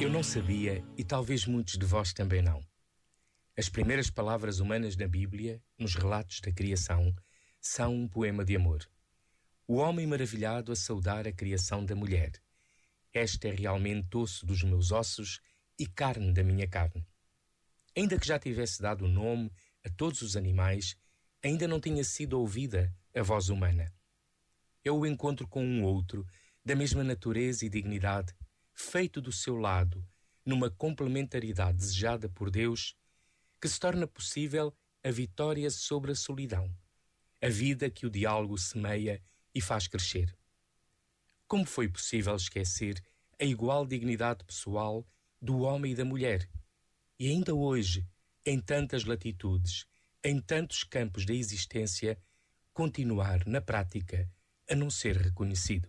Eu não sabia, e talvez muitos de vós também não. As primeiras palavras humanas na Bíblia, nos relatos da criação, são um poema de amor. O homem maravilhado a saudar a criação da mulher. Esta é realmente osso dos meus ossos e carne da minha carne. Ainda que já tivesse dado o nome a todos os animais, ainda não tinha sido ouvida a voz humana. Eu o encontro com um outro, da mesma natureza e dignidade, feito do seu lado, numa complementaridade desejada por Deus, que se torna possível a vitória sobre a solidão, a vida que o diálogo semeia e faz crescer. Como foi possível esquecer a igual dignidade pessoal do homem e da mulher? E ainda hoje, em tantas latitudes, em tantos campos da existência, continuar na prática a não ser reconhecido.